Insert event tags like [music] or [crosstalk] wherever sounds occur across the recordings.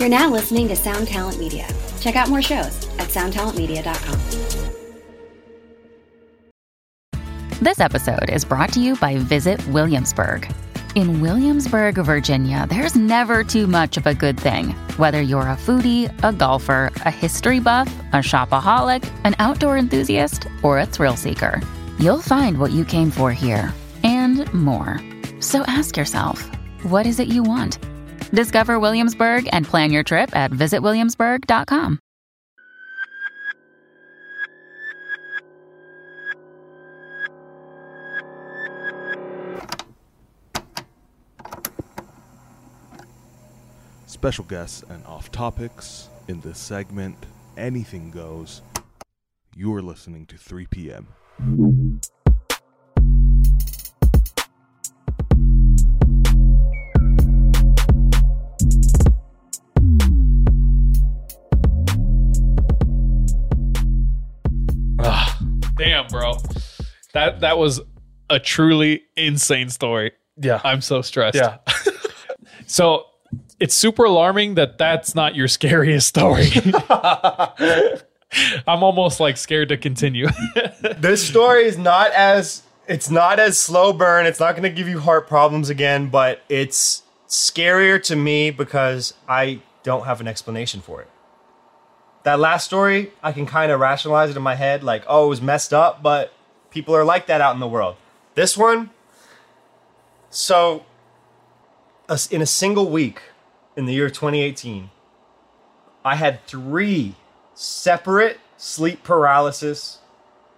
You're now listening to Sound Talent Media. Check out more shows at soundtalentmedia.com. This episode is brought to you by Visit Williamsburg. In Williamsburg, Virginia, there's never too much of a good thing. Whether you're a foodie, a golfer, a history buff, a shopaholic, an outdoor enthusiast, or a thrill seeker, you'll find what you came for here and more. So ask yourself, what is it you want? Discover Williamsburg and plan your trip at visitwilliamsburg.com. Special guests and off topics in this segment. Anything goes. You're listening to 3 p.m. damn, bro. That that was a truly insane story. Yeah. I'm so stressed. Yeah. [laughs] So it's super alarming that that's not your scariest story. [laughs] I'm almost like scared to continue. [laughs] this story is not as it's not as slow burn. It's not going to give you heart problems again, but it's scarier to me because I don't have an explanation for it. That last story, I can kind of rationalize it in my head like, oh, it was messed up, but people are like that out in the world. This one, so in a single week in the year 2018, I had three separate sleep paralysis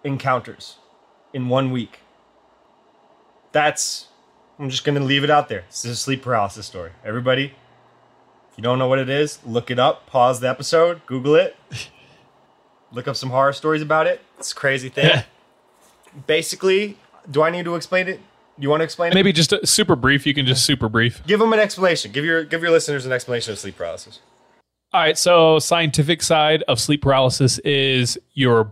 encounters in one week. That's, I'm just to leave it out there. This is a sleep paralysis story. Everybody, if you don't know what it is, look it up, pause the episode, Google it, [laughs] look up some horror stories about it. It's a crazy thing. Basically, do I need to explain it? You want to explain it? Maybe just a super brief. You can just super brief. Give them an explanation. Give your give your listeners an explanation of sleep paralysis. All right. So scientific side of sleep paralysis is your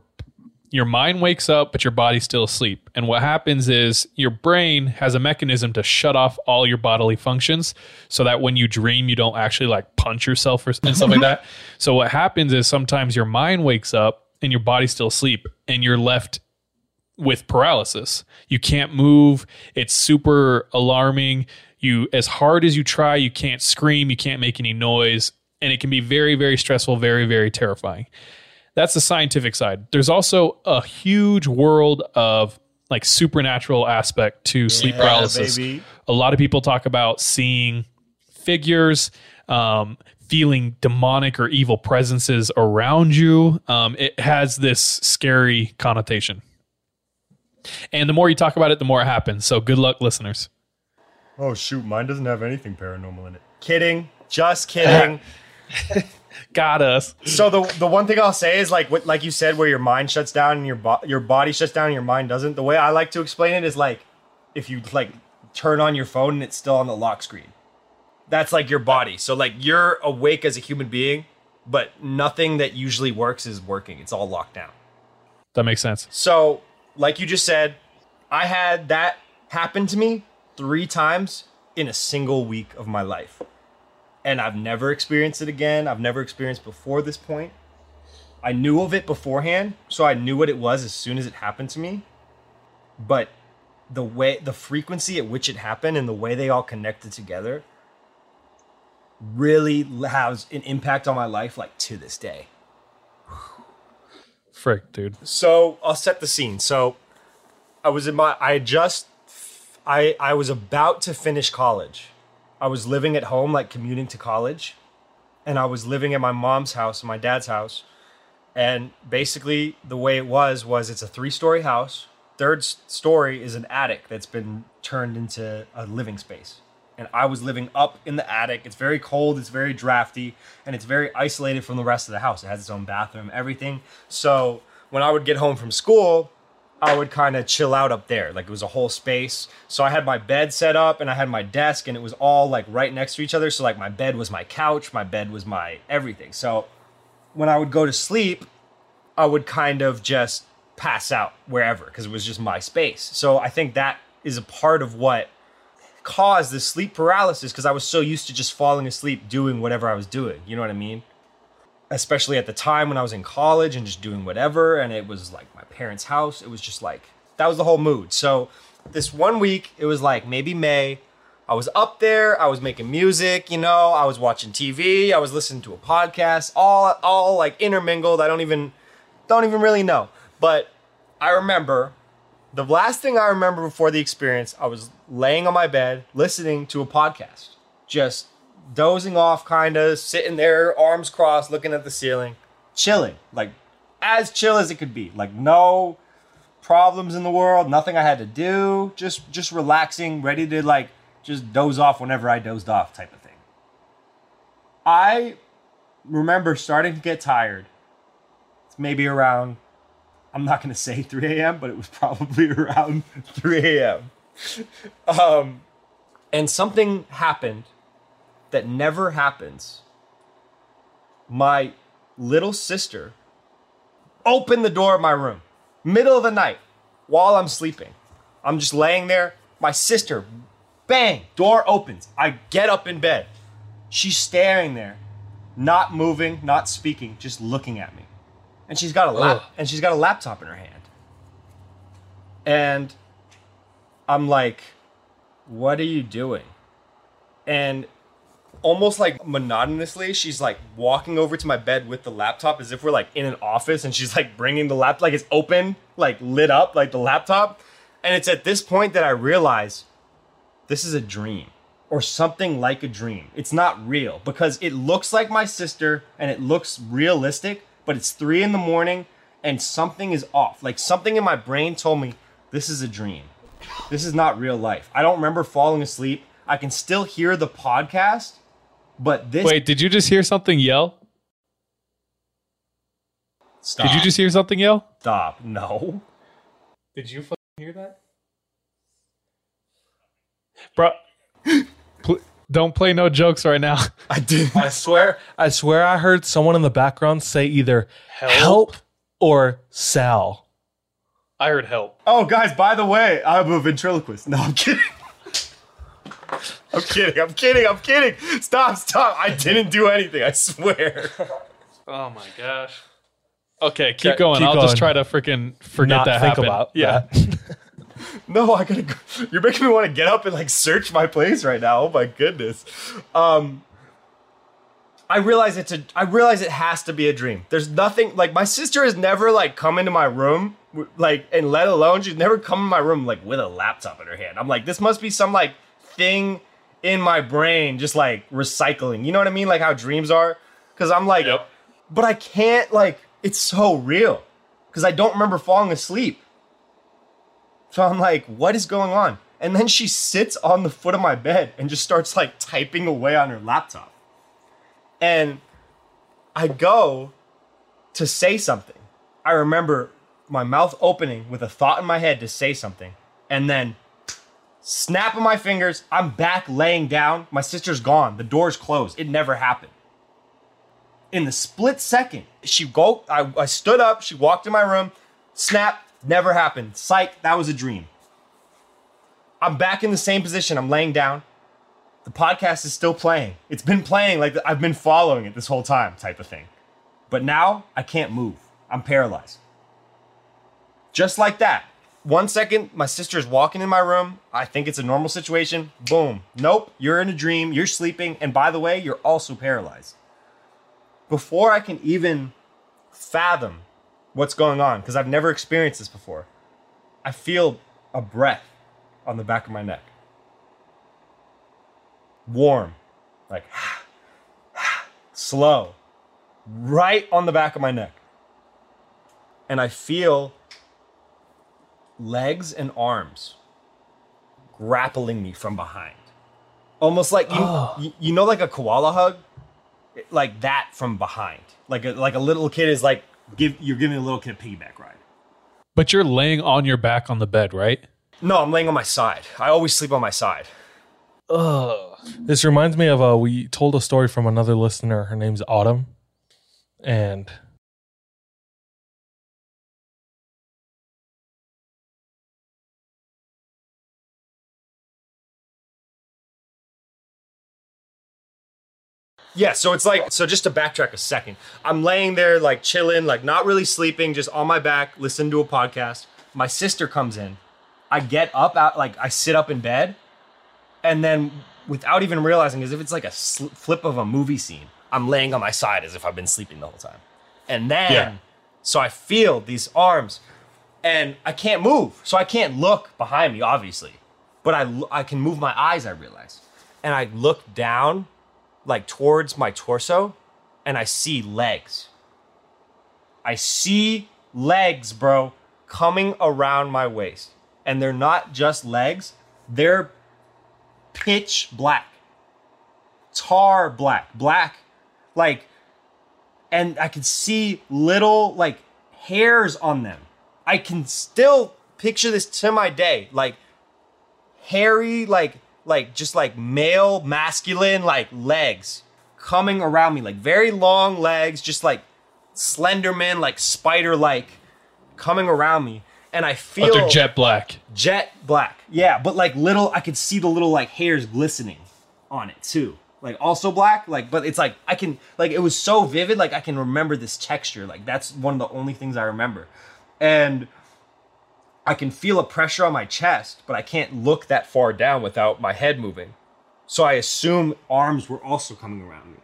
your mind wakes up, but your body's still asleep. And what happens is your brain has a mechanism to shut off all your bodily functions so that when you dream, you don't actually like punch yourself or, and stuff like that. [laughs] So what happens is sometimes your mind wakes up and your body's still asleep and you're left with paralysis. You can't move. It's super alarming. You as hard as you try, you can't scream, you can't make any noise, and it can be very very stressful, very very terrifying. That's the scientific side. There's also a huge world of like supernatural aspect to sleep Yeah, paralysis. baby. A lot of people talk about seeing figures, um, feeling demonic or evil presences around you. Um, it has this scary connotation. And the more you talk about it, the more it happens. So good luck, listeners. Oh shoot, mine doesn't have anything paranormal in it. Kidding. Just kidding. [laughs] Got us. so the the one thing I'll say is like what like you said where your mind shuts down and your bo- your body shuts down and your mind doesn't. The way I like to explain it is like if you like turn on your phone and it's still on the lock screen. That's like your body. So like you're awake as a human being, but nothing that usually works is working. It's all locked down. That makes sense. So, like you just said, I had that happen to me three times in a single week of my life. And I've never experienced it again. I've never experienced before this point. I knew of it beforehand, so I knew what it was as soon as it happened to me. But the way the frequency at which it happened and the way they all connected together really has an impact on my life like to this day. Frick, dude. So I'll set the scene. So I was in my I just I I was about to finish college. I was living at home, like commuting to college, and I was living at my mom's house and my dad's house. And basically, the way it was was it's a three-story house. Third story is an attic that's been turned into a living space. And I was living up in the attic. It's very cold, it's very drafty, and it's very isolated from the rest of the house. It has its own bathroom, everything. So when I would get home from school, I would kind of chill out up there. Like it was a whole space. So I had my bed set up and I had my desk and it was all like right next to each other. So like my bed was my couch, my bed was my everything. So when I would go to sleep, I would kind of just pass out wherever because it was just my space. So I think that is a part of what caused the sleep paralysis because I was so used to just falling asleep doing whatever I was doing. You know what I mean? Especially at the time when I was in college and just doing whatever, and it was like my parents' house. It was just like that was the whole mood. So this one week, it was like maybe May. I was up there, I was making music, you know, I was watching TV, I was listening to a podcast, all all like intermingled. I don't even don't even really know. But I remember the last thing I remember before the experience, I was laying on my bed listening to a podcast. Just dozing off kind of, sitting there, arms crossed, looking at the ceiling, chilling. Like as chill as it could be. Like no problems in the world, nothing I had to do, just just relaxing, ready to like just doze off whenever I dozed off type of thing. I remember starting to get tired. It's maybe around, I'm not to say 3 a.m., but it was probably [laughs] around 3 a.m. Um, and something happened that never happens. My little sister opened the door of my room, middle of the night, while I'm sleeping. I'm just laying there. My sister Bang! Door opens. I get up in bed. She's staring there, not moving, not speaking, just looking at me. And she's got a lap Ugh. and she's got a laptop in her hand. And I'm like, what are you doing? And almost like monotonously, she's like walking over to my bed with the laptop as if we're like in an office and she's like bringing the laptop, like it's open, like lit up, like the laptop. And it's at this point that I realize this is a dream or something like a dream. It's not real because it looks like my sister and it looks realistic, but it's three in the morning and something is off. Like something in my brain told me this is a dream. This is not real life. I don't remember falling asleep. I can still hear the podcast, but this Wait, did you just hear something yell? stop. Did you just hear something yell? stop? No. Did you fucking hear that? Bro, pl- don't play no jokes right now. I did. I swear, I swear, I heard someone in the background say either help, or Sal. I heard help. Oh, guys, by the way, I'm a ventriloquist. No, I'm kidding. I'm kidding. I'm kidding. I'm kidding. Stop, stop. I didn't do anything. I swear. [laughs] Oh my gosh. Okay, keep Okay, going. keep I'll going. just try to freaking forget Not that think happened. about yeah. that. [laughs] No, I gotta go. You're making me want to get up and like search my place right now. Oh my goodness. Um, I realize it's a. I realize it has to be a dream. There's nothing like my sister has never like come into my room like, and let alone she's never come in my room like with a laptop in her hand. I'm like, this must be some like thing in my brain, just like recycling. You know what I mean? Like how dreams are. Because I'm like, Yep. but I can't like. It's so real. Because I don't remember falling asleep. So I'm like, what is going on? And then she sits on the foot of my bed and just starts like typing away on her laptop. And I go to say something. I remember my mouth opening with a thought in my head to say something. And then snap of my fingers, I'm back laying down. My sister's gone. The door's closed. It never happened. In the split second, she go I, I stood up, she walked in my room, snap, never happened. Psych, that was a dream. I'm back in the same position. I'm laying down. The podcast is still playing. It's been playing like I've been following it this whole time, type of thing. But now I can't move. I'm paralyzed. Just like that. One second, my sister's walking in my room. I think it's a normal situation. Boom. Nope, you're in a dream. You're sleeping. And by the way, you're also paralyzed. Before I can even fathom what's going on, because I've never experienced this before, I feel a breath on the back of my neck. Warm, like [sighs] slow, right on the back of my neck. And I feel legs and arms grappling me from behind. Almost like you, you, you know, like a koala hug, like that from behind. Like a, like a little kid is like give you're giving a little kid a piggyback ride. But you're laying on your back on the bed, right? No, I'm laying on my side. I always sleep on my side. Oh, this reminds me of uh, we told a story from another listener. Her name's Autumn, and Yeah, so it's like so just to backtrack a second. I'm laying there like chilling, like not really sleeping, just on my back, listening to a podcast. My sister comes in. I get up out like I sit up in bed and then without even realizing as if it's like a sl- flip of a movie scene, I'm laying on my side as if I've been sleeping the whole time. And then Yeah. so I feel these arms and I can't move. So I can't look behind me obviously. But I, I can move my eyes, I realize. And I look down like towards my torso and I see legs. I see legs, bro, coming around my waist. And they're not just legs, they're pitch black. Tar black. Black like and I can see little like hairs on them. I can still picture this to my day. Like hairy, like like just like male, masculine, like legs coming around me, like very long legs, just like Slenderman, like spider like coming around me. And I feel But they're jet black. jet black. Yeah, but like little, I could see the little like hairs glistening on it too. Like also black, like, but it's like I can, like, it was so vivid, like I can remember this texture. Like that's one of the only things I remember. And I can feel a pressure on my chest, but I can't look that far down without my head moving. So I assume arms were also coming around me.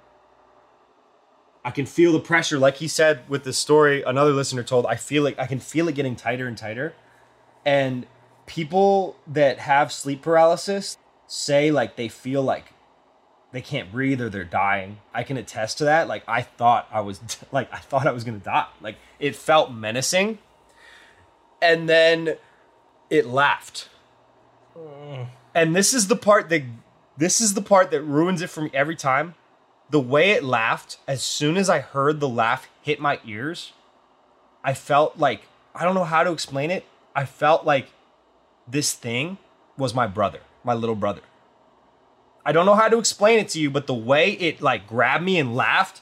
I can feel the pressure, like he said with the story another listener told. I feel like I can feel it getting tighter and tighter. And people that have sleep paralysis say like they feel like they can't breathe or they're dying. I can attest to that. Like I thought I was [laughs] like I thought I was gonna die. Like it felt menacing. And then it laughed. Mm. And this is the part that this is the part that ruins it for me every time. The way it laughed, as soon as I heard the laugh hit my ears, I felt like I don't know how to explain it. I felt like this thing was my brother, my little brother. I don't know how to explain it to you, but the way it like grabbed me and laughed,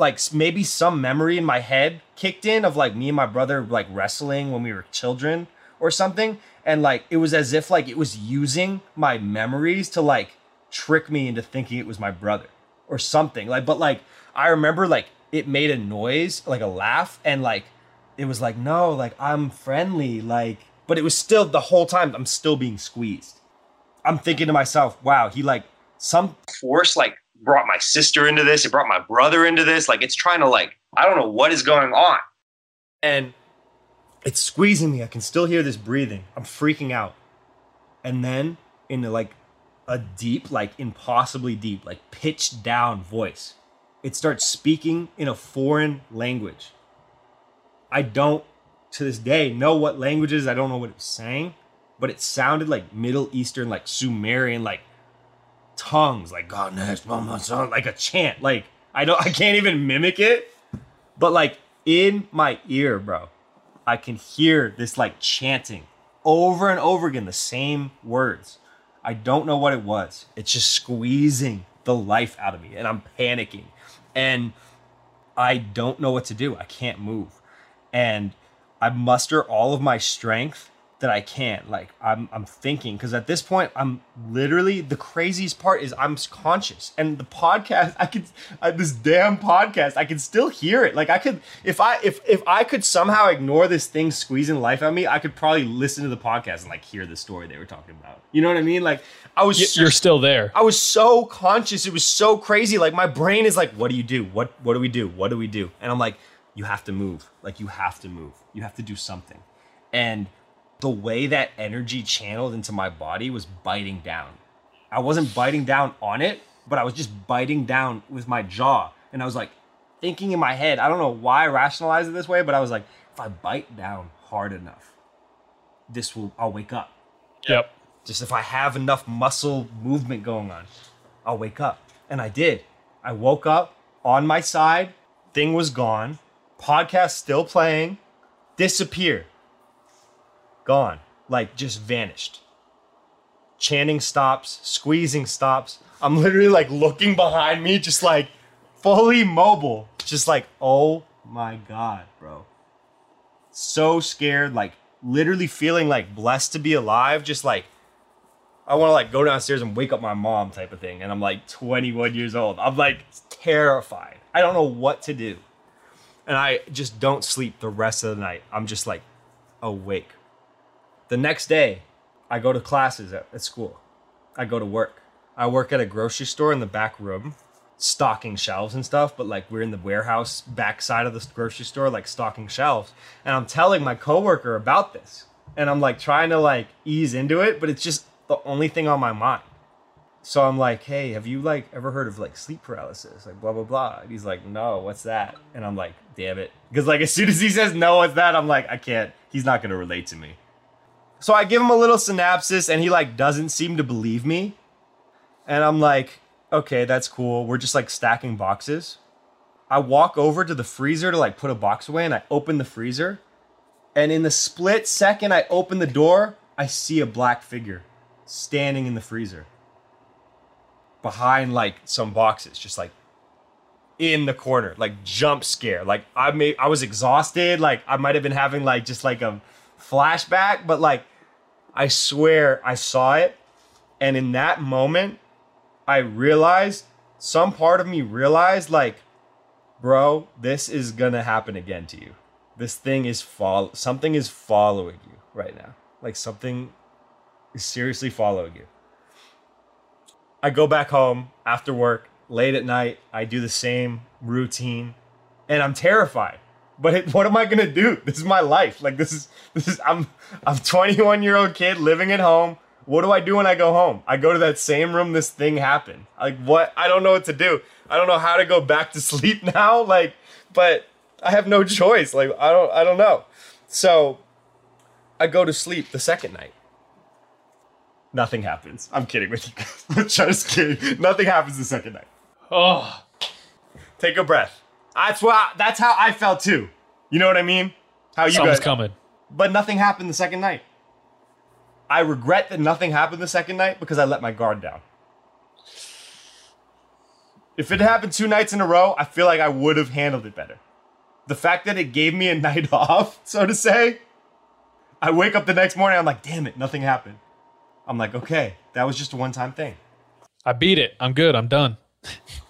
like maybe some memory in my head kicked in of like me and my brother like wrestling when we were children or something, and like it was as if like it was using my memories to like trick me into thinking it was my brother or something. Like, but like I remember like it made a noise, like a laugh, and like it was like no, like I'm friendly, like, but it was still the whole time I'm still being squeezed. I'm thinking to myself, wow, he like some force like brought my sister into this, it brought my brother into this. Like it's trying to like, I don't know what is going on. And it's squeezing me. I can still hear this breathing. I'm freaking out. And then in a, like a deep, like impossibly deep, like pitched down voice, it starts speaking in a foreign language. I don't to this day know what language it is. I don't know what it was saying, but it sounded like Middle Eastern, like Sumerian, like tongues, like God next, mama, son, like a chant. Like I don't, [laughs] I can't even mimic it, but like in my ear, bro, I can hear this like chanting over and over again, the same words. I don't know what it was. It's just squeezing the life out of me, and I'm panicking, and I don't know what to do. I can't move, and I muster all of my strength that I can't. Like I'm I'm thinking because at this point I'm literally the craziest part is I'm conscious and the podcast [laughs] I could uh, this damn podcast I can still hear it. Like I could if I if if I could somehow ignore this thing squeezing life out of me, I could probably listen to the podcast and like hear the story they were talking about. You know what I mean? Like I was You're still there. I was so conscious. It was so crazy. Like my brain is like, what do you do? What what do we do? What do we do? And I'm like, you have to move. Like you have to move. You have to do something. And the way that energy channeled into my body was biting down. I wasn't biting down on it, but I was just biting down with my jaw. And I was like thinking in my head, I don't know why I rationalized it this way, but I was like, if I bite down hard enough, this will I'll wake up Yep. just if I have enough muscle movement going on, I'll wake up. And I did. I woke up on my side, thing was gone, podcast still playing, disappear, gone, like just vanished. Chanting stops, squeezing stops. I'm literally like looking behind me, just like fully mobile, just like, oh my God, bro so scared, like literally feeling like blessed to be alive, just like I want to like go downstairs and wake up my mom type of thing. And I'm like 21 years old. I'm like terrified. I don't know what to do. And I just don't sleep the rest of the night. I'm just like awake. The next day, I go to classes at, at school. I go to work. I work at a grocery store in the back room, stocking shelves and stuff, but like we're in the warehouse back side of the grocery store, like stocking shelves. And I'm telling my coworker about this. And I'm like trying to like ease into it, but it's just the only thing on my mind. So I'm like, hey, have you like ever heard of like sleep paralysis? Like blah blah blah. And he's like, no, what's that? And I'm like, damn it. Because like as soon as he says no, what's that? I'm like, I can't. He's not gonna relate to me. So I give him a little synopsis and he like doesn't seem to believe me. And I'm like, okay, that's cool. We're just like stacking boxes. I walk over to the freezer to like put a box away and I open the freezer. And in the split second I open the door, I see a black figure standing in the freezer behind like some boxes, just like in the corner, like jump scare. Like I may I was exhausted, like I might have been having like just like a flashback, but like I swear I saw it. And in that moment, I realized some part of me realized like, bro, this is gonna happen again to you. This thing is follow something is following you right now. Like something is seriously following you. I go back home after work late at night. I do the same routine, and I'm terrified. But it, what am I gonna do? This is my life. Like this is this is I'm I'm 21 year old kid living at home. What do I do when I go home? I go to that same room this thing happened. Like what? I don't know what to do. I don't know how to go back to [laughs] sleep now. Like, but I have no choice. Like I don't I don't know. So I go to sleep the second night. Nothing happens. I'm kidding with you guys. [laughs] I'm just kidding. Nothing happens the second night. Oh, Take a breath. That's what. That's how I felt too. You know what I mean? How you something's guys? coming. But nothing happened the second night. I regret that nothing happened the second night because I let my guard down. If it happened two nights in a row, I feel like I would have handled it better. The fact that it gave me a [laughs] night off, so to say, I wake up the next morning, I'm like, damn it, nothing happened. I'm like, okay, that was just a one time thing. I beat it. I'm good. I'm done. [laughs]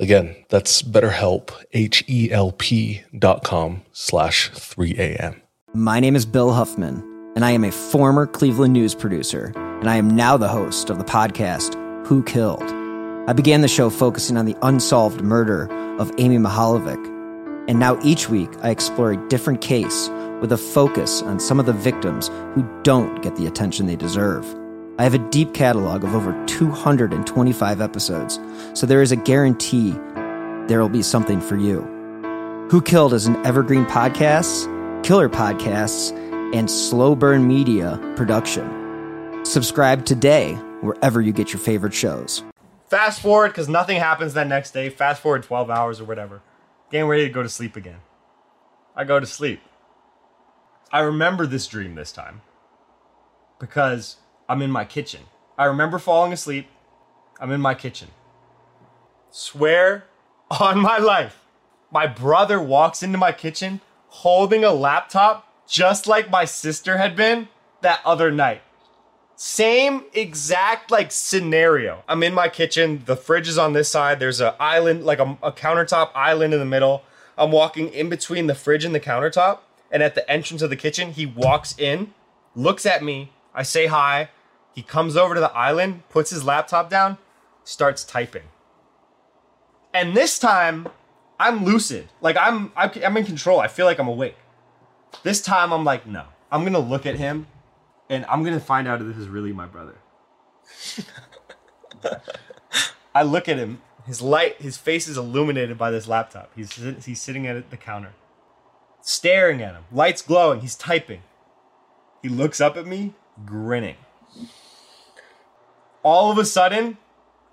Again, that's BetterHelp, H-E-L-P dot com slash 3am. My name is Bill Huffman, and I am a former Cleveland news producer, and I am now the host of the podcast, Who Killed? I began the show focusing on the unsolved murder of Amy Mihaljevic, and now each week I explore a different case with a focus on some of the victims who don't get the attention they deserve. I have a deep catalog of over 225 episodes, so there is a guarantee there will be something for you. Who Killed is an evergreen podcasts, killer podcasts, and slow burn media production. Subscribe today wherever you get your favorite shows. Fast forward, because nothing happens that next day. Fast forward 12 hours or whatever. Getting ready to go to sleep again. I go to sleep. I remember this dream this time because I'm in my kitchen. I remember falling asleep. I'm in my kitchen. Swear on my life. My brother walks into my kitchen holding a laptop just like my sister had been that other night. Same exact like scenario. I'm in my kitchen. The fridge is on this side. There's a island, like a, a countertop island in the middle. I'm walking in between the fridge and the countertop. And at the entrance of the kitchen, he walks in, looks at me. I say hi. He comes over to the island, puts his laptop down, starts typing. And this time, I'm lucid. Like I'm, I'm in control. I feel like I'm awake. This time, I'm like, no. I'm gonna look at him, and I'm gonna find out if this is really my brother. I look at him. His light, his face is illuminated by this laptop. He's he's sitting at the counter, staring at him. Lights glowing. He's typing. He looks up at me, grinning. All of a sudden,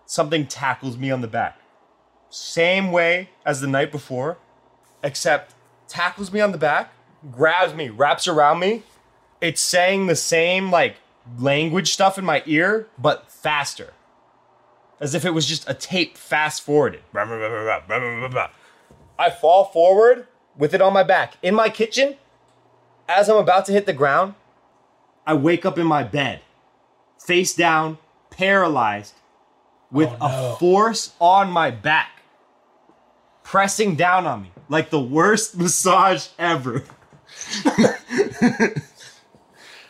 something tackles me on the back. Same way as the night before, except tackles me on the back, grabs me, wraps around me. It's saying the same like language stuff in my ear, but faster. As if it was just a tape fast forwarded. I fall forward with it on my back in my kitchen. As I'm about to hit the ground, I wake up in my bed, face down, paralyzed, with Oh, no. a force on my back, pressing down on me like the worst [laughs] massage ever. [laughs]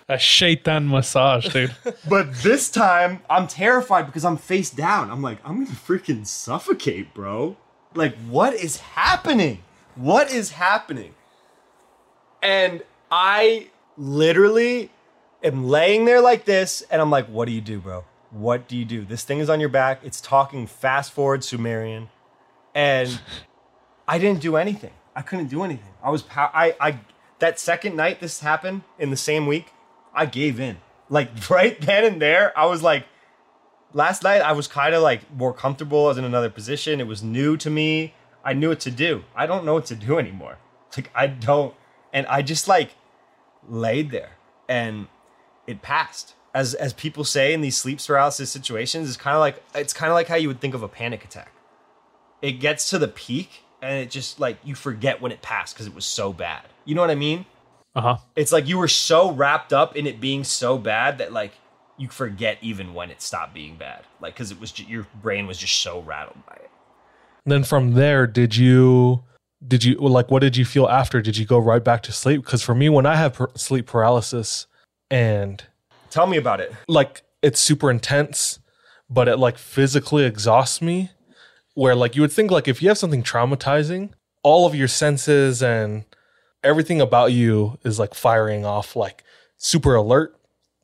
A shaitan massage, dude. [laughs] But this time, I'm terrified because I'm face down. I'm like, I'm gonna freaking suffocate, bro. Like, what is happening? What is happening? And I literally am laying there like this, and I'm like, what do you do, bro? What do you do? This thing is on your back. It's talking fast forward Sumerian. And [laughs] I didn't do anything. I couldn't do anything. I was, pow- I, I, that second night this happened in the same week, I gave in. Like [laughs] right then and there, I was like, last night I was kind of like more comfortable. I was in another position. It was new to me. I knew what to do. I don't know what to do anymore. Like I don't, and I just like laid there, and it passed. As as people say in these sleep paralysis situations, it's kind of like it's kind of like how you would think of a panic attack. It gets to the peak, and it just like you forget when it passed because it was so bad. You know what I mean? Uh huh. it's like you were so wrapped up in it being so bad that like you forget even when it stopped being bad like because it was ju- your brain was just so rattled by it Then from there, did you did you like what did you feel after? Did you go right back to sleep? Because for me, when I have per- sleep paralysis and tell me about it like it's super intense, but it like physically exhausts me. Where like you would think like if you have something traumatizing, all of your senses and everything about you is like firing off like super alert.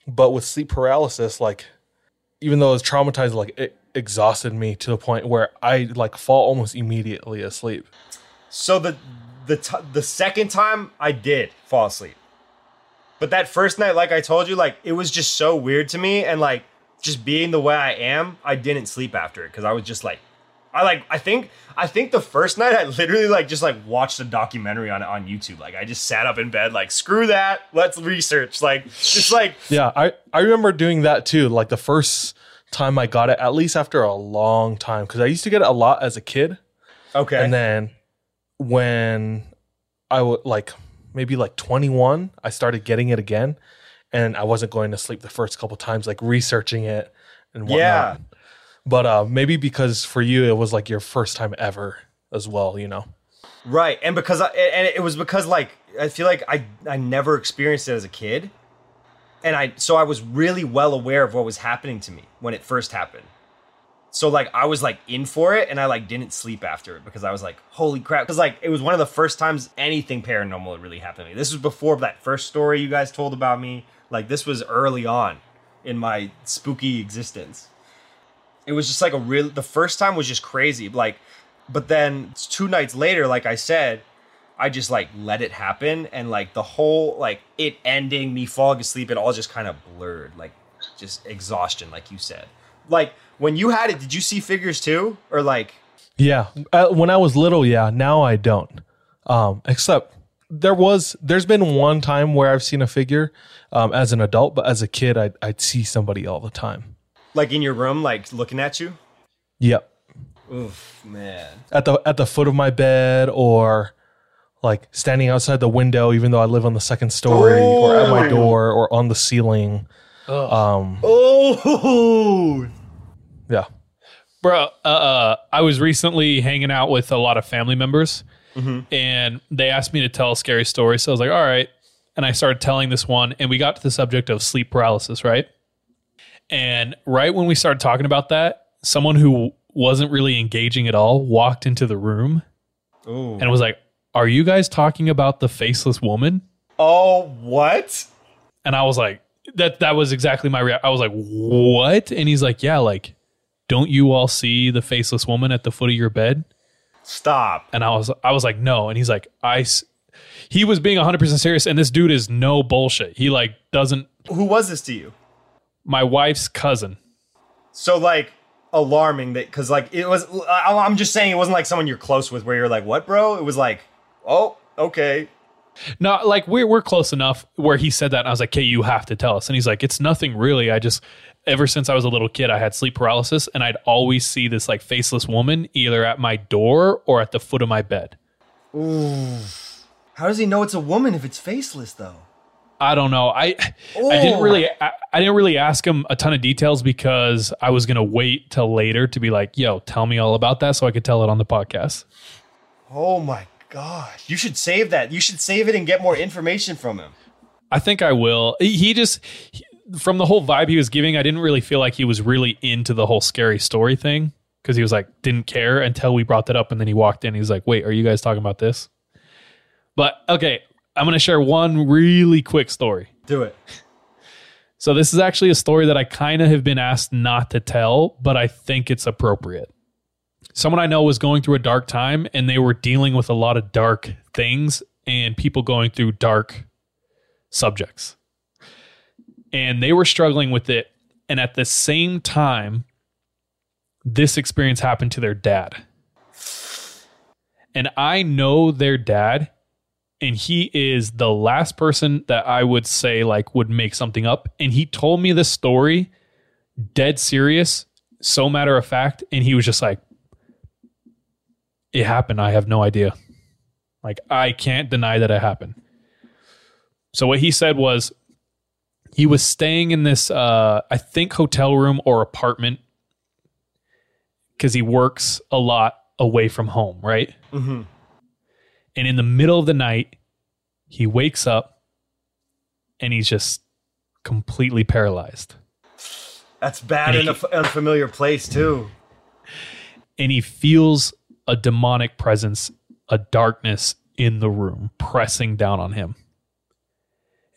But with sleep paralysis, like even though it's traumatized, like it exhausted me to the point where I like fall almost immediately asleep. so the the t- the second time i did fall asleep but that first night like i told you like it was just so weird to me and like just being the way i am i didn't sleep after it because i was just like I like I think I think the first night I literally like just like watched a documentary on it on YouTube. Like I just sat up in bed like screw that, let's research. Like just like Yeah, I I remember doing that too. Like the first time I got it, at least after a long time, because I used to get it a lot as a kid, okay. and then when I would like maybe like 21, I started getting it again, and I wasn't going to sleep the first couple times, like researching it and whatnot. Yeah. But uh, maybe because for you it was like your first time ever as well, you know. Right, and because I, and it was because like I feel like I I never experienced it as a kid, and I so I was really well aware of what was happening to me when it first happened. So like I was like in for it, and I like didn't sleep after it because I was like, holy crap! Because like it was one of the first times anything paranormal had really happened to me. This was before that first story you guys told about me. Like this was early on in my spooky existence. It was just like a real. The first time was just crazy. Like but then two nights later like i said i just like let it happen and like the whole like it ending me falling asleep it all just kind of blurred like just exhaustion like you said like when you had it did you see figures too or like Yeah, uh, when I was little, yeah. Now I don't. Um, except there was, there's been one time where I've seen a figure um, as an adult, but as a kid, I'd, I'd see somebody all the time. like in your room like looking at you Yep, oof man at the at the foot of my bed, or like standing outside the window, even though I live on the second story, or at my door, or on the ceiling. Um, oh yeah, Bro, uh, uh, I was recently hanging out with a lot of family members and they asked me to tell a scary story. So I was like, all right. And I started telling this one and we got to the subject of sleep paralysis, right? And right when we started talking about that, someone who wasn't really engaging at all walked into the room Ooh. and was like, Are you guys talking about the faceless woman? Oh, what? And I was like, that that was exactly my reaction. I was like, what? And he's like, yeah, like, don't you all see the faceless woman at the foot of your bed? Stop. And I was I was like, no. And he's like, I. s-" He was being 100 percent serious, and this dude is no bullshit. He like doesn't. Who was this to you? My wife's cousin. So like alarming that because like it was. I, I'm just saying it wasn't like someone you're close with where you're like, what, bro? It was like, oh, okay. No, like we're we're close enough where he said that, and I was like, "Okay, you have to tell us." And he's like, "It's nothing really. I just ever since I was a little kid, I had sleep paralysis, and I'd always see this like faceless woman either at my door or at the foot of my bed." Ooh, How does he know it's a woman if it's faceless though? I don't know. I I didn't really I, I didn't really ask him a ton of details because I was gonna wait till later to be like, "Yo, tell me all about that," so I could tell it on the podcast. Oh my gosh. You should save that. You should save it and get more information from him. I think I will. He just he- from the whole vibe he was giving, I didn't really feel like he was really into the whole scary story thing because he was like didn't care until we brought that up, and then he walked in. He was like, "Wait, are you guys talking about this?" But okay, I'm gonna share one really quick story. Do it. So this is actually a story that I kind of have been asked not to tell, but I think it's appropriate. Someone I know was going through a dark time and they were dealing with a lot of dark things and people going through dark subjects. And they were struggling with it and at the same time this experience happened to their dad. And I know their dad and he is the last person that I would say like would make something up. And he told me this story, dead serious, so matter of fact, and he was just like, "It happened. I have no idea. Like I can't deny that it happened." So what he said was, he was staying in this, uh, I think, hotel room or apartment because he works a lot away from home, right? Mm-hmm. And in the middle of the night, he wakes up and he's just completely paralyzed. That's bad And in he- an f- unfamiliar place too. [laughs] And he feels a demonic presence, a darkness in the room pressing down on him.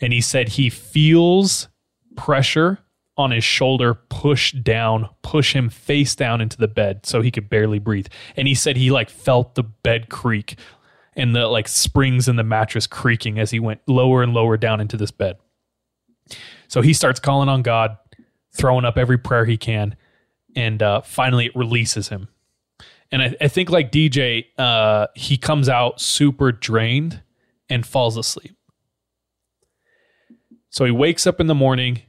And he said he feels pressure on his shoulder push down, push him face down into the bed so he could barely breathe. And he said he like felt the bed creak and the like springs in the mattress creaking as he went lower and lower down into this bed. So he starts calling on God, throwing up every prayer he can, and uh, finally it releases him. And I, I think like DJ, uh, he comes out super drained and falls asleep. So he wakes up in the morning,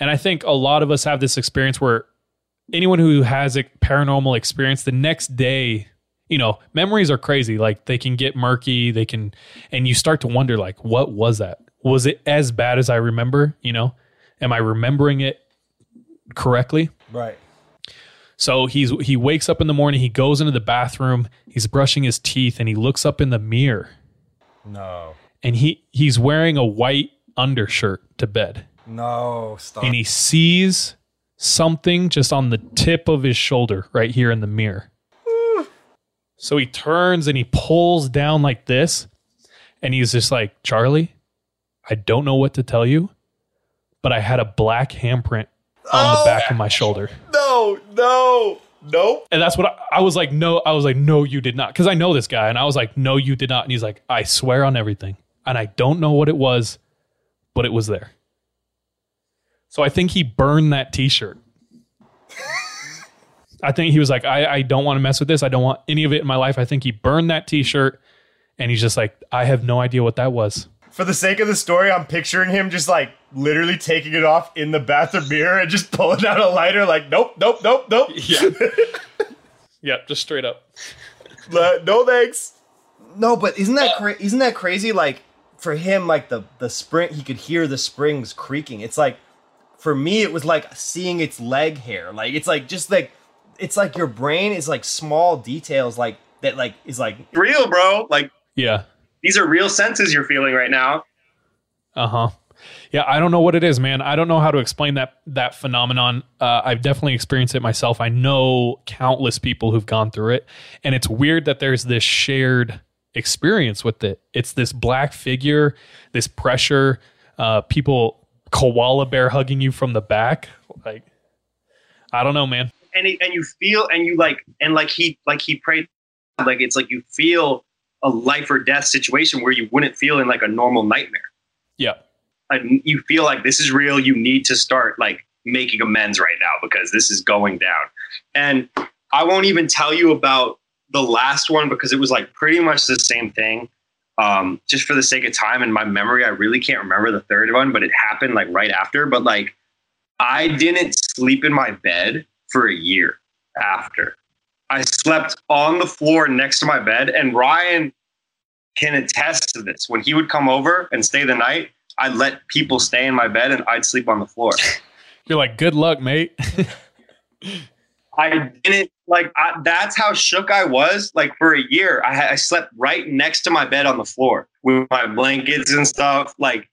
and I think a lot of us have this experience where anyone who has a paranormal experience, the next day, you know, memories are crazy. Like they can get murky, they can, and you start to wonder, like, what was that? Was it as bad as I remember? You know, am I remembering it correctly? Right. So he's he wakes up in the morning, he goes into the bathroom, he's brushing his teeth, and he looks up in the mirror, No. and he he's wearing a white undershirt to bed. No. Stop. and he sees something just on the tip of his shoulder right here in the mirror. so he turns and he pulls down like this and he's just like, "Charlie, I don't know what to tell you, but I had a black handprint on the oh, back of my shoulder." no. No. Nope. And that's what I, I was like, "No, I was like, no, you did not." Cuz I know this guy and I was like, "No, you did not." And he's like, "I swear on everything." And I don't know what it was, but it was there. So I think he burned that t-shirt. [laughs] I think he was like, I, I don't want to mess with this. I don't want any of it in my life. I think he burned that t-shirt and he's just like, I have no idea what that was. For the sake of the story, I'm picturing him just like literally taking it off in the bathroom mirror and just pulling out a lighter, like, nope, nope, nope, nope. Yeah. [laughs] yeah, just straight up. No thanks. No, but isn't that cra- isn't that crazy? Like for him, like the the spring, he could hear the springs creaking. It's like for me, it was like seeing its leg hair. Like it's like just like it's like your brain is like small details like that. Like is like real, bro. Like Yeah. These are real senses you're feeling right now. Uh-huh. Yeah, I don't know what it is, man. I don't know how to explain that that phenomenon. Uh, I've definitely experienced it myself. I know countless people who've gone through it, and it's weird that there's this shared experience with it. It's this black figure, this pressure, uh, people koala bear hugging you from the back. Like, I don't know, man. and he, and you feel and you like and like he like he prayed like it's like you feel a life or death situation where you wouldn't feel in like a normal nightmare. Yeah, you feel like this is real you need to start like making amends right now because this is going down. And i won't even tell you about the last one because it was like pretty much the same thing um, just for the sake of time and my memory. I really can't remember the third one but it happened like right after. But like i didn't sleep in my bed for a year after i slept on the floor next to my bed and ryan can attest to this when he would come over and stay the night I'd let people stay in my bed and I'd sleep on the floor. [laughs] you're like, good luck, mate. [laughs] I didn't like I, that's how shook I was. Like for a year, I, I slept right next to my bed on the floor with my blankets and stuff. Like,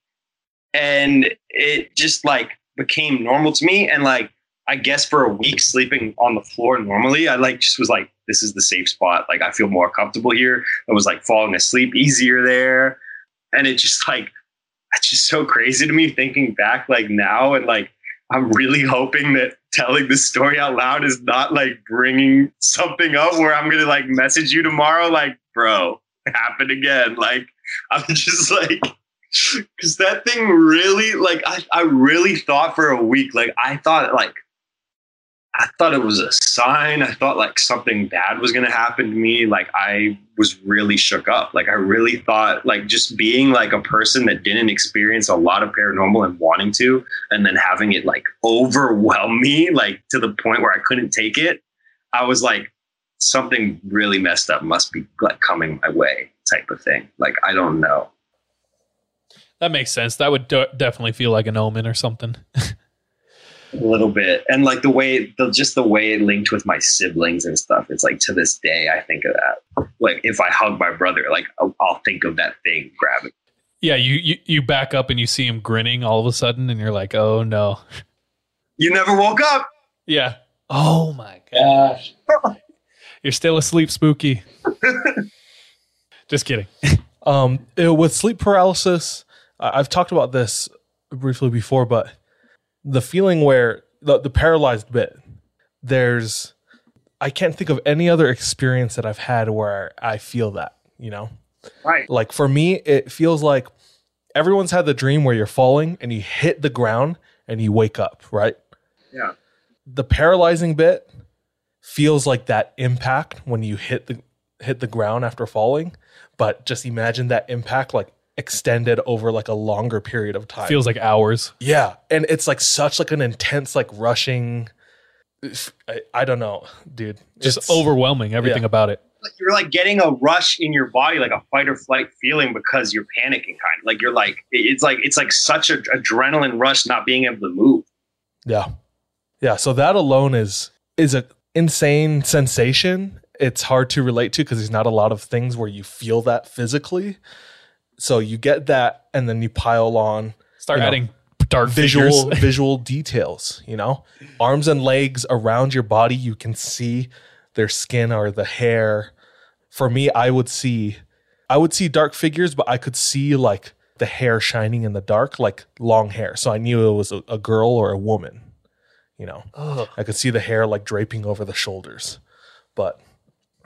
and it just like became normal to me. And like, I guess for a week sleeping on the floor normally, I like just was like, this is the safe spot. Like, I feel more comfortable here. I was like falling asleep easier there, and it just like it's just so crazy to me thinking back like now and like I'm really hoping that telling this story out loud is not like bringing something up where I'm gonna like message you tomorrow, like, bro, it happened again. Like, I'm [laughs] just like, because that thing really, like, I, I really thought for a week, like, I thought, like, I thought it was a sign. I thought like something bad was going to happen to me. Like I was really shook up. Like I really thought like just being like a person that didn't experience a lot of paranormal and wanting to, and then having it like overwhelm me, like to the point where I couldn't take it. I was like, something really messed up must be like coming my way type of thing. Like I don't know. that makes sense. That would de- definitely feel like an omen or something. [laughs] a little bit and like the way the just the way it linked with my siblings and stuff it's like to this day i think of that like if i hug my brother like i'll, I'll think of that thing grabbing yeah, you, you you back up and you see him grinning all of a sudden, and you're like, oh no. you never woke up Yeah. Oh my gosh. You're still asleep, spooky. [laughs] Just kidding. Um, uh, with sleep paralysis, I've talked about this briefly before, but the feeling where the, the paralyzed bit, there's, I can't think of any other experience that I've had where I feel that, you know? right Like for me, it feels like everyone's had the dream where you're falling and you hit the ground and you wake up, right? yeah the paralyzing bit feels like that impact when you hit the hit the ground after falling but just imagine that impact like extended over like a longer period of time Feels like hours. yeah and it's like such like an intense like rushing i, I don't know dude Just It's- overwhelming everything yeah. about it. you're like getting a rush in your body like a fight or flight feeling because you're panicking kind of like you're like it's like it's like such an adrenaline rush not being able to move Yeah. Yeah. So that alone is is a insane sensation. It's hard to relate to because there's not a lot of things where you feel that physically. So you get that and then you pile on Start You know, adding dark visual [laughs] visual details, you know? Arms and legs around your body, you can see their skin or the hair. For me, I would see I would see dark figures, but I could see like the hair shining in the dark, like long hair. So I knew it was a, a girl or a woman. You know, I could see the hair like draping over the shoulders. But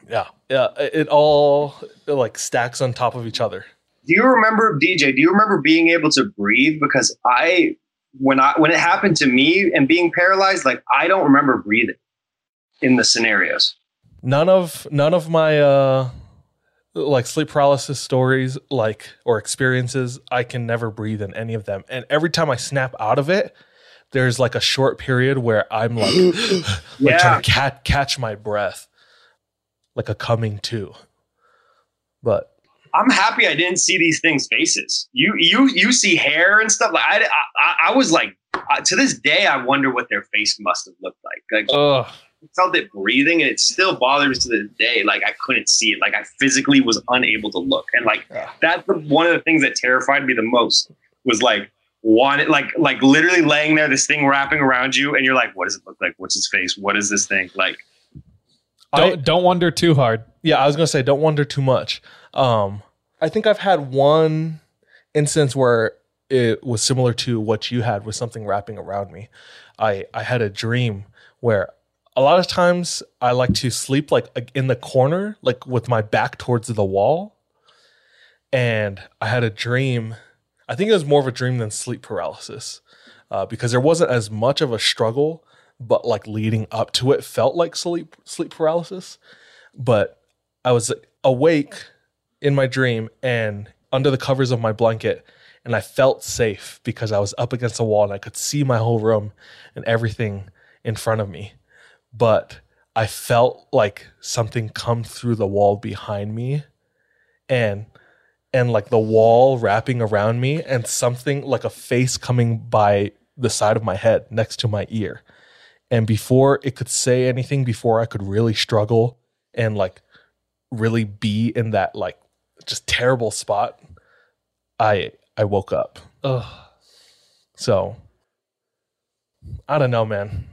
yeah, yeah, it it all it like stacks on top of each other. Do you remember DJ? Do you remember being able to breathe? Because I, when I when it happened to me and being paralyzed, like I don't remember breathing in the scenarios. none of none of my uh like sleep paralysis stories like or experiences i can never breathe in any of them and every time i snap out of it there's like a short period where i'm like, [laughs] like Yeah. trying to cat, catch my breath like a coming to but I'm happy I didn't see these things' faces. You you you see hair and stuff. Like I I, I was like uh, to this day I wonder what their face must have looked like. Like Ugh. I felt it breathing, and it still bothers to this day. Like I couldn't see it. Like I physically was unable to look, and like Yeah. that's the, one of the things that terrified me the most was like want it like like literally laying there, this thing wrapping around you, and you're like, what does it look like? What's his face? What is this thing? Like Don't I- don't wonder too hard. Yeah, I was gonna say don't wonder too much. Um, I think I've had one instance where it was similar to what you had with something wrapping around me. I I had a dream where a lot of times I like to sleep like in the corner, like with my back towards the wall. And I had a dream. I think it was more of a dream than sleep paralysis, uh, because there wasn't as much of a struggle, but like leading up to it felt like sleep sleep paralysis. But I was awake in my dream and under the covers of my blanket, and I felt safe because I was up against the wall and I could see my whole room and everything in front of me. But I felt like something come through the wall behind me and and like the wall wrapping around me and something like a face coming by the side of my head next to my ear. And before it could say anything, before I could really struggle and like really be in that like just terrible spot, I I woke up. Ugh. So I don't know, man.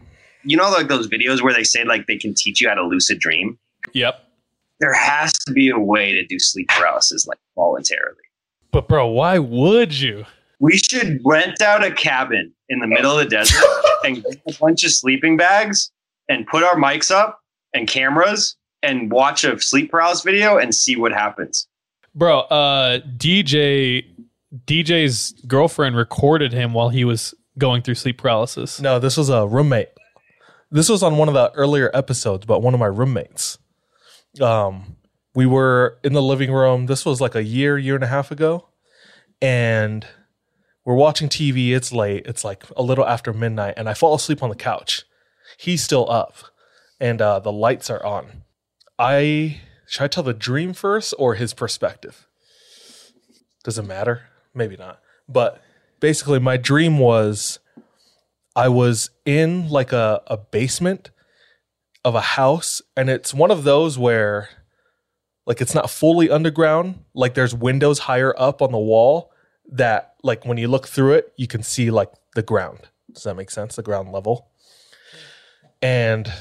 you know, like those videos where they say like they can teach you how to lucid dream. Yep. There has to be a way to do sleep paralysis like voluntarily. But bro, why would you? We should rent out a cabin in the middle of the desert [laughs] and get a bunch of sleeping bags and put our mics up and cameras and watch a sleep paralysis video and see what happens. Bro, uh DJ DJ's girlfriend recorded him while he was going through sleep paralysis. No, this was a roommate. This was on one of the earlier episodes, but one of my roommates. Um, we were in the living room. This was like a year, year and a half ago, and we're watching TV. It's late. It's like a little after midnight, and I fall asleep on the couch. He's still up, and uh, the lights are on. I should I tell the dream first or his perspective? Does it matter? Maybe not. But basically, my dream was I was in like a, a basement of a house, and it's one of those where like it's not fully underground, like there's windows higher up on the wall that like when you look through it, you can see like the ground. Does that make sense? The ground level. And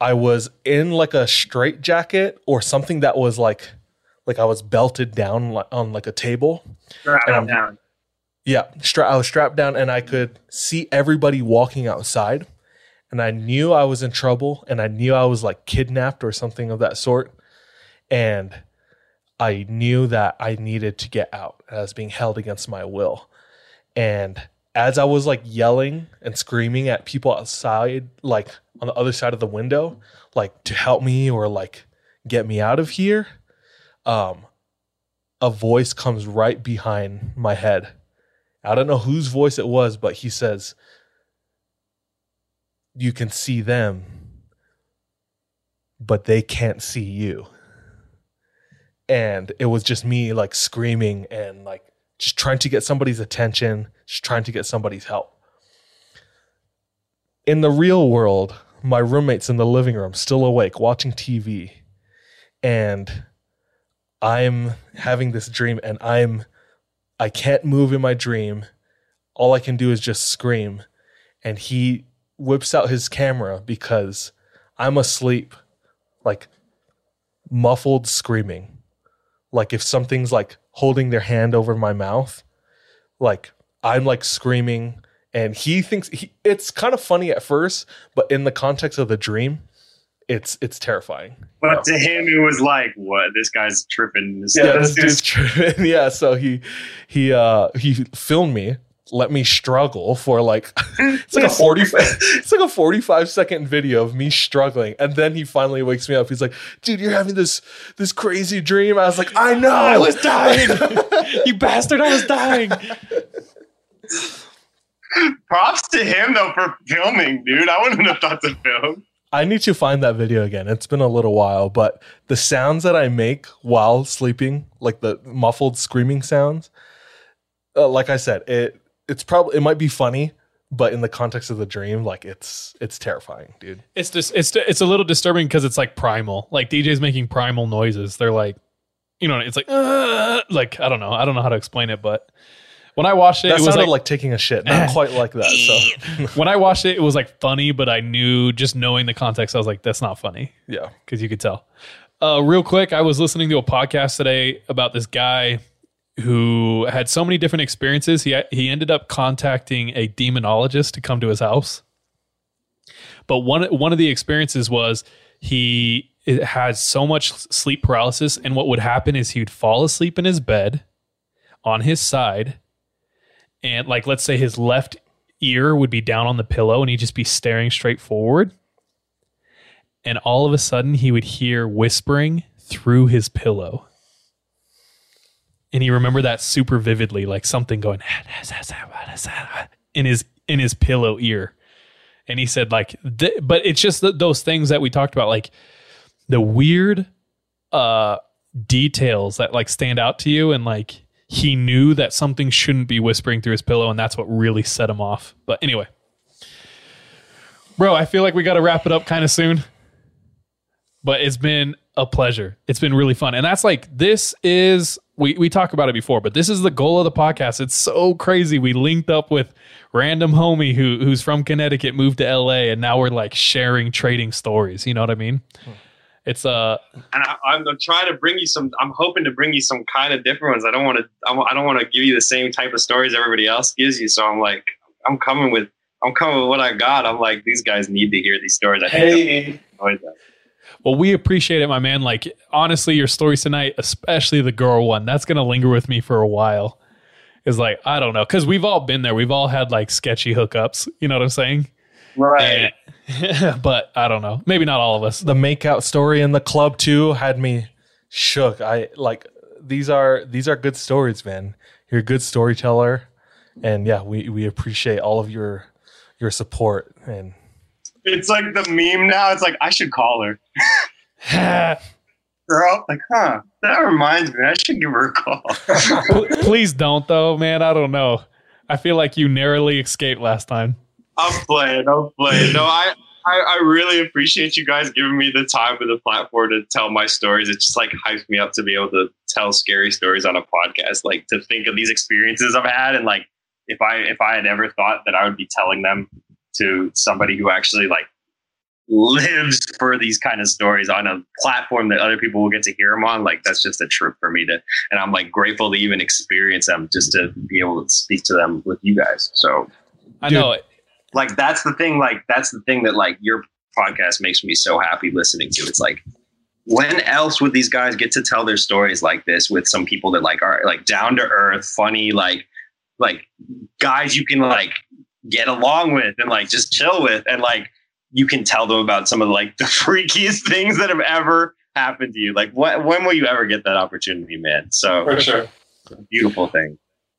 I was in like a straight jacket or something that was like like I was belted down on like a table. I'm- down. Yeah, stra- I was strapped down and I could see everybody walking outside. And I knew I was in trouble and I knew I was like kidnapped or something of that sort. And I knew that I needed to get out. I was being held against my will. And as I was like yelling and screaming at people outside, like on the other side of the window, like to help me or like get me out of here, um, a voice comes right behind my head. I don't know whose voice it was, but he says, You can see them, but they can't see you. And it was just me like screaming and like just trying to get somebody's attention, just trying to get somebody's help. In the real world, my roommate's in the living room, still awake, watching TV. And I'm having this dream and I'm I can't move in my dream. All I can do is just scream. And he whips out his camera because I'm asleep, like muffled screaming. Like if something's like holding their hand over my mouth, like I'm like screaming. And he thinks he, it's kind of funny at first, but in the context of the dream, it's it's terrifying. But to him, it was like, what? This guy's tripping. This yeah, this [laughs] this dude's tripping. [laughs] yeah, so he he uh he filmed me, let me struggle for like [laughs] it's like a [laughs] 40 [laughs] it's like a 45 second video of me struggling and then he finally wakes me up. He's like, "Dude, you're having this this crazy dream." I was like, "I know. I was dying. you bastard, I was dying. Props to him though for filming, dude. I wouldn't have thought to film. I need to find that video again. It's been a little while, but the sounds that I make while sleeping, like the muffled screaming sounds, uh, like I said, it it's probably it might be funny, but in the context of the dream, like it's it's terrifying, dude. It's just it's it's a little disturbing because it's like primal. Like DJ's making primal noises. They're like, you know, it's like, uh, like I don't know, I don't know how to explain it, but when I watched it, That it was sounded like, like, taking a shit. Not quite like that. So [laughs] when I watched it, it was like funny, but I knew just knowing the context, I was like, that's not funny yeah. because you could tell. Uh, real quick, I was listening to a podcast today about this guy who had so many different experiences. He he ended up contacting a demonologist to come to his house. But one one of the experiences was he had so much sleep paralysis, and what would happen is he would fall asleep in his bed on his side, and like let's say his left ear would be down on the pillow, and he'd just be staring straight forward and all of a sudden he would hear whispering through his pillow. And he remembered that super vividly, like something going in his in his pillow ear. And he said, like, th- but it's just th- those things that we talked about, like the weird uh details that like stand out to you, and like he knew that something shouldn't be whispering through his pillow, and that's what really set him off. But anyway, bro, I feel like we got to wrap it up kind of soon but it's been a pleasure. It's been really fun. And that's like this is we we talk about it before, but this is the goal of the podcast. It's so crazy. We linked up with random homie who who's from Connecticut, moved to LA, and now we're like sharing trading stories. You know what I mean? It's uh and I, I'm trying to bring you some. I'm hoping to bring you some kind of different ones. I don't want to. I don't want to give you the same type of stories everybody else gives you. So I'm like, I'm coming with. I'm coming with what I got. I'm like, these guys need to hear these stories. I think Hey. They'll enjoy that. well, we appreciate it, my man. Like honestly, your stories tonight, especially the girl one, that's gonna linger with me for a while. Is like I don't know because we've all been there. We've all had like sketchy hookups. You know what I'm saying? Right. And- [laughs] but I don't know. Maybe not all of us. The makeout story in the club too had me shook. I like these are these are good stories, man. You're a good storyteller, and yeah, we we appreciate all of your your support and It's like the meme now. It's like I should call her. Girl, like, huh? That reminds me. I should give her a call. Please don't though, man. I don't know. I feel like you narrowly escaped last time. I'm playing. I'm playing. No, I, I, I really appreciate you guys giving me the time and the platform to tell my stories. It just like hypes me up to be able to tell scary stories on a podcast. Like to think of these experiences I've had, and like if I if I had ever thought that I would be telling them to somebody who actually like lives for these kind of stories on a platform that other people will get to hear them on like that's just a trip for me to and i'm like grateful to even experience them just to be able to speak to them with you guys so I Dude. know it. like that's the thing like that's the thing that like your podcast makes me so happy listening to it's like when else would these guys get to tell their stories like this with some people that like are like down to earth funny like like guys you can like get along with and like just chill with and like you can tell them about some of like the [laughs] freakiest things that have ever happened to you. Like what when will you ever get that opportunity man? So for sure. beautiful thing.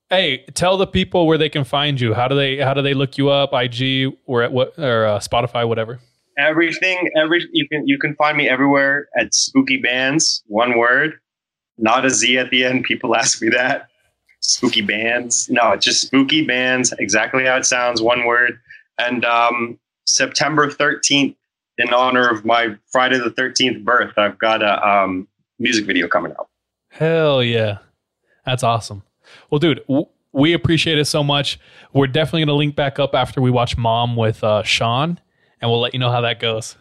Hey, tell the people where they can find you. How do they how do they look you up? IG or at what or uh, Spotify, whatever. everything every you can you can find me everywhere at spooky bands one word. Not a z at the end. People [laughs] ask me that. Spooky bands. No it's just spooky bands. Exactly how it sounds one word. And um september 13th in honor of my friday the 13th birth i've got a um music video coming out Hell yeah, that's awesome. Well, dude, w- we appreciate it so much. We're definitely gonna link back up after we watch Mom with uh, Sean, and we'll let you know how that goes.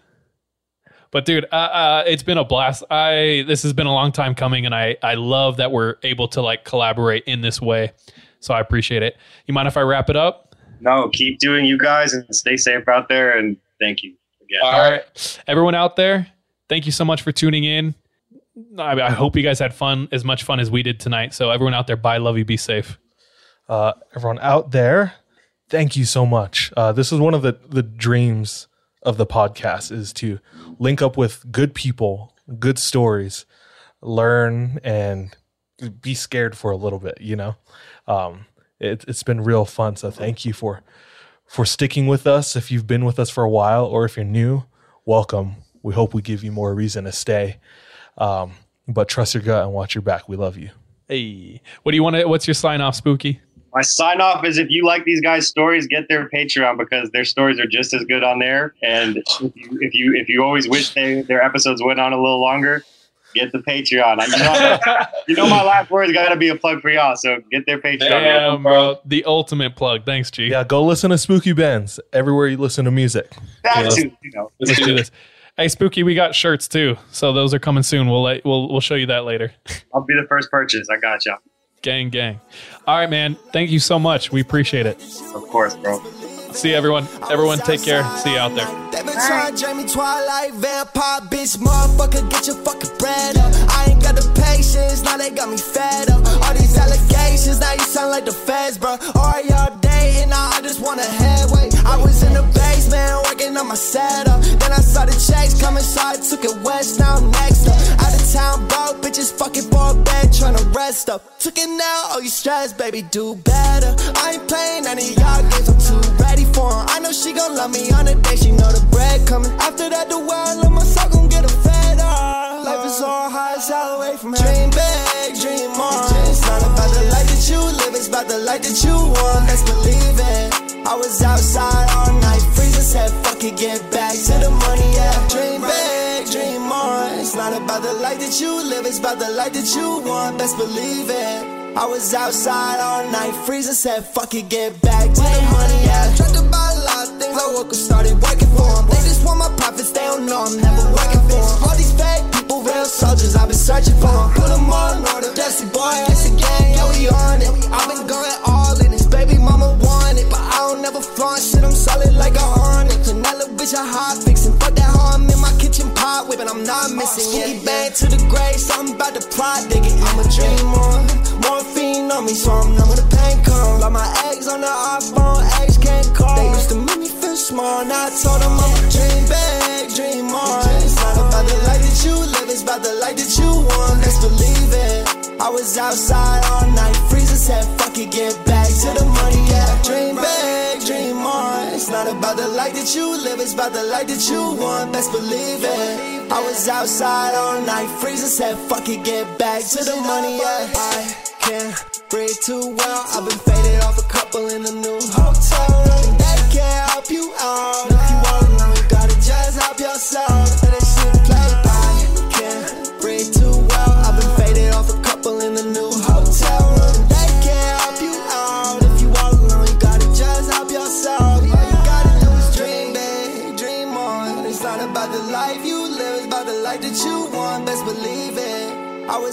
But dude, uh, uh, it's been a blast. I this has been a long time coming, and I I love that we're able to like collaborate in this way. So I appreciate it. You mind if I wrap it up? No keep doing you guys and stay safe out there and thank you again All right, everyone out there, thank you so much for tuning in. I, I hope you guys had fun, as much fun as we did tonight. So everyone out there, bye, love you, be safe. uh, everyone out there, thank you so much. Uh, this is one of the the dreams of the podcast is to link up with good people, good stories, learn and be scared for a little bit. You know, um, it, it's been real fun. So thank you for for sticking with us. If you've been with us for a while, or if you're new, welcome. We hope we give you more reason to stay. Um, but trust your gut and watch your back. We love you. Hey, what do you want to? What's your sign off, Spooky? My sign off is if you like these guys' stories, get their Patreon because their stories are just as good on there. And if you if you, if you always wish they, their episodes went on a little longer, get the Patreon. I know, [laughs] you know my last word's got to be a plug for y'all. So get their Patreon. Damn, bro. The ultimate plug. Thanks, G. Yeah, go listen to Spooky Bands everywhere you listen to music. That's you know. Let's do this. Hey, Spooky, we got shirts too. So those are coming soon. We'll let, we'll we'll show you that later. [laughs] I'll be the first purchase. I got you. Gang, gang. All right, man. Thank you so much. We appreciate it. Of course, bro. See you, everyone. Everyone, take care. See you out there. They been trying to drain me Twilight vampire bitch, motherfucker, get your fucking bread up. I ain't got the patience, now they got me fed up. All these allegations, now you sound like the feds, bro. All y'all now I just want a headway. I was in the basement working on my setup. Then I saw the checks coming, so I took it west. Now I'm next up. Out of town, bro, bitches fucking for a bed, trying to rest up. Took it now, oh you stressed, baby, do better. I ain't playing any of y'all games, I'm too ready for. I know she gon' love me on the day, she know the bread coming. After that, the world, let myself gon' get a fed up. Life is all high, it's all away from her. Dream big, dream on. It's not about about the life that you want. Let's believe it. I was outside all night, freezing, said fuck it, get back to the money, yeah. Dream big, dream on. It's not about the life that you live, it's about the life that you want. Best believe it. I was outside all night, freezing, said fuck it, get back to the money, yeah. Tried to buy a lot of things, I woke up, started working for them. They just want my profits, they don't know I'm never working for 'em. All these fake real soldiers, I've been searching for 'em. Put 'em all in order, Jesse boy, it's gang, yeah, we on it. I've been going all in, this baby mama want it, but I don't never flaunt shit, I'm solid like a hornet. Little bitch, I hot fixin', fuck that hoe, I'm in my kitchen pot whipping, I'm not missing. Yeah, bang to the grave, something about the plot, digging, I'm a dream on. Morphine on me, so I'm numb when the pain come. Like my eggs on the iPhone, eggs can't call. They used to make me feel small, now I told them I'm a dream big, dream on. It's about the life that you want. Let's believe it. I was outside all night, freezing, said fuck it, get back to the money, yeah. Dream big, dream on. It's not about the life that you live, it's about the life that you want. Best believe it. I was outside all night, freezing, said fuck it, get back to the money, yeah. I can't breathe too well. I've been faded off a couple in the new hotel room. That can't help you out.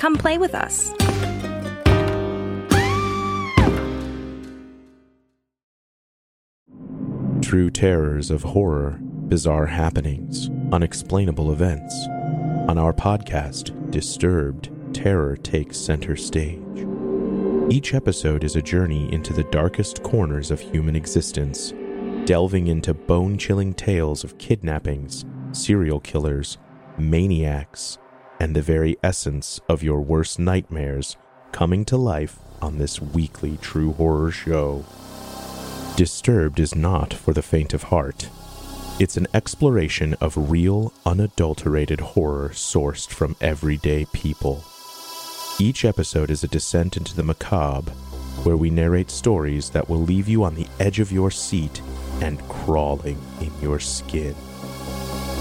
Come play with us. True terrors of horror, bizarre happenings, unexplainable events. On our podcast, Disturbed, terror takes center stage. Each episode is a journey into the darkest corners of human existence, delving into bone chilling tales of kidnappings, serial killers, maniacs, and the very essence of your worst nightmares coming to life on this weekly true horror show. Disturbed is not for the faint of heart. It's an exploration of real, unadulterated horror sourced from everyday people. Each episode is a descent into the macabre, where we narrate stories that will leave you on the edge of your seat and crawling in your skin